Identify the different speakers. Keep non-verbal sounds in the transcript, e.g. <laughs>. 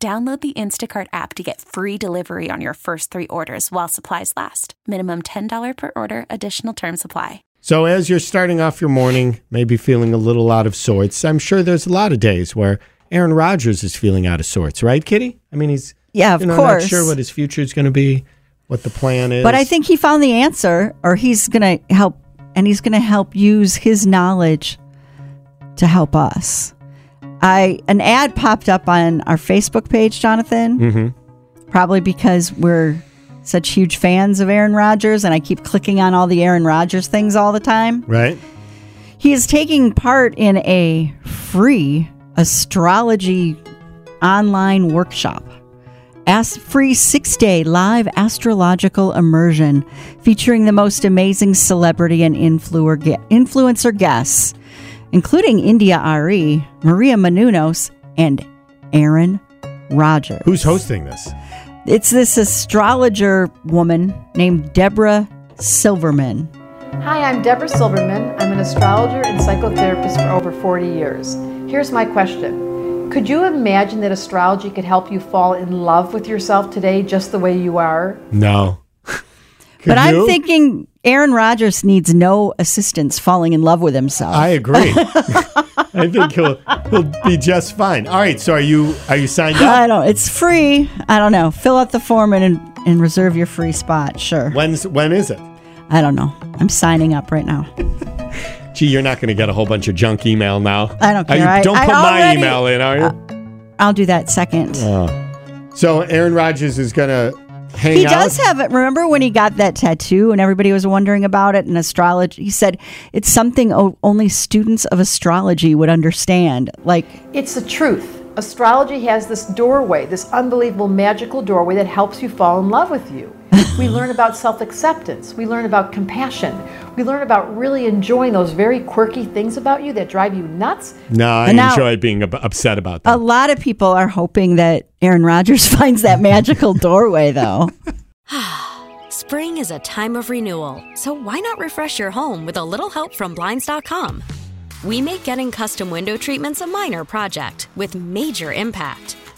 Speaker 1: Download the Instacart app to get free delivery on your first three orders while supplies last. Minimum $10 per order, additional term supply.
Speaker 2: So, as you're starting off your morning, maybe feeling a little out of sorts, I'm sure there's a lot of days where Aaron Rodgers is feeling out of sorts, right, Kitty? I mean, he's
Speaker 3: Yeah, of
Speaker 2: you know,
Speaker 3: course.
Speaker 2: not sure what his future is going to be, what the plan is.
Speaker 3: But I think he found the answer, or he's going to help, and he's going to help use his knowledge to help us. I an ad popped up on our Facebook page, Jonathan.
Speaker 2: Mm-hmm.
Speaker 3: Probably because we're such huge fans of Aaron Rodgers, and I keep clicking on all the Aaron Rodgers things all the time.
Speaker 2: right?
Speaker 3: He is taking part in a free astrology online workshop. As free six day live astrological immersion featuring the most amazing celebrity and influer influencer guests, including India Arie, Maria Menounos, and Aaron Rodgers.
Speaker 2: Who's hosting this?
Speaker 3: It's this astrologer woman named Debra Silverman.
Speaker 4: Hi, I'm Debra Silverman. I'm an astrologer and psychotherapist for over 40 years. Here's my question Could you imagine that astrology could help you fall in love with yourself today just the way you are?
Speaker 2: No.
Speaker 3: But I'm thinking Aaron Rodgers needs no assistance falling in love with himself.
Speaker 2: I agree. <laughs> I think he'll he'll be just fine. All right. So are you are you signed up?
Speaker 3: I don't. It's free. I don't know. Fill out the form and and reserve your free spot. Sure.
Speaker 2: When's when is it?
Speaker 3: I don't know. I'm signing up right now.
Speaker 2: Gee, you're not going to get a whole bunch of junk email now.
Speaker 3: I don't
Speaker 2: Are you-
Speaker 3: care. I-
Speaker 2: don't
Speaker 3: I
Speaker 2: put my
Speaker 3: already-
Speaker 2: email in, are you?
Speaker 3: I'll do that second. Oh.
Speaker 2: so Aaron Rodgers is going to hang
Speaker 3: he
Speaker 2: out.
Speaker 3: does have it. Remember when he got that tattoo and everybody was wondering about it in astrology? He said it's something o- only students of astrology would understand. Like,
Speaker 4: It's the truth. Astrology has this doorway, this unbelievable magical doorway that helps you fall in love with you. We mm-hmm. learn about self acceptance, we learn about compassion, we learn about really enjoying those very quirky things about you that drive you nuts.
Speaker 2: no, I
Speaker 3: And now-
Speaker 2: enjoy being ab- upset about that.
Speaker 3: a lot of people are hoping that Aaron Rodgers <laughs> finds that magical <laughs> doorway, though. <sighs>
Speaker 5: Spring is a time of renewal, so why not refresh your home with a little help from Blinds.com? We make getting custom window treatments a minor project with major impact.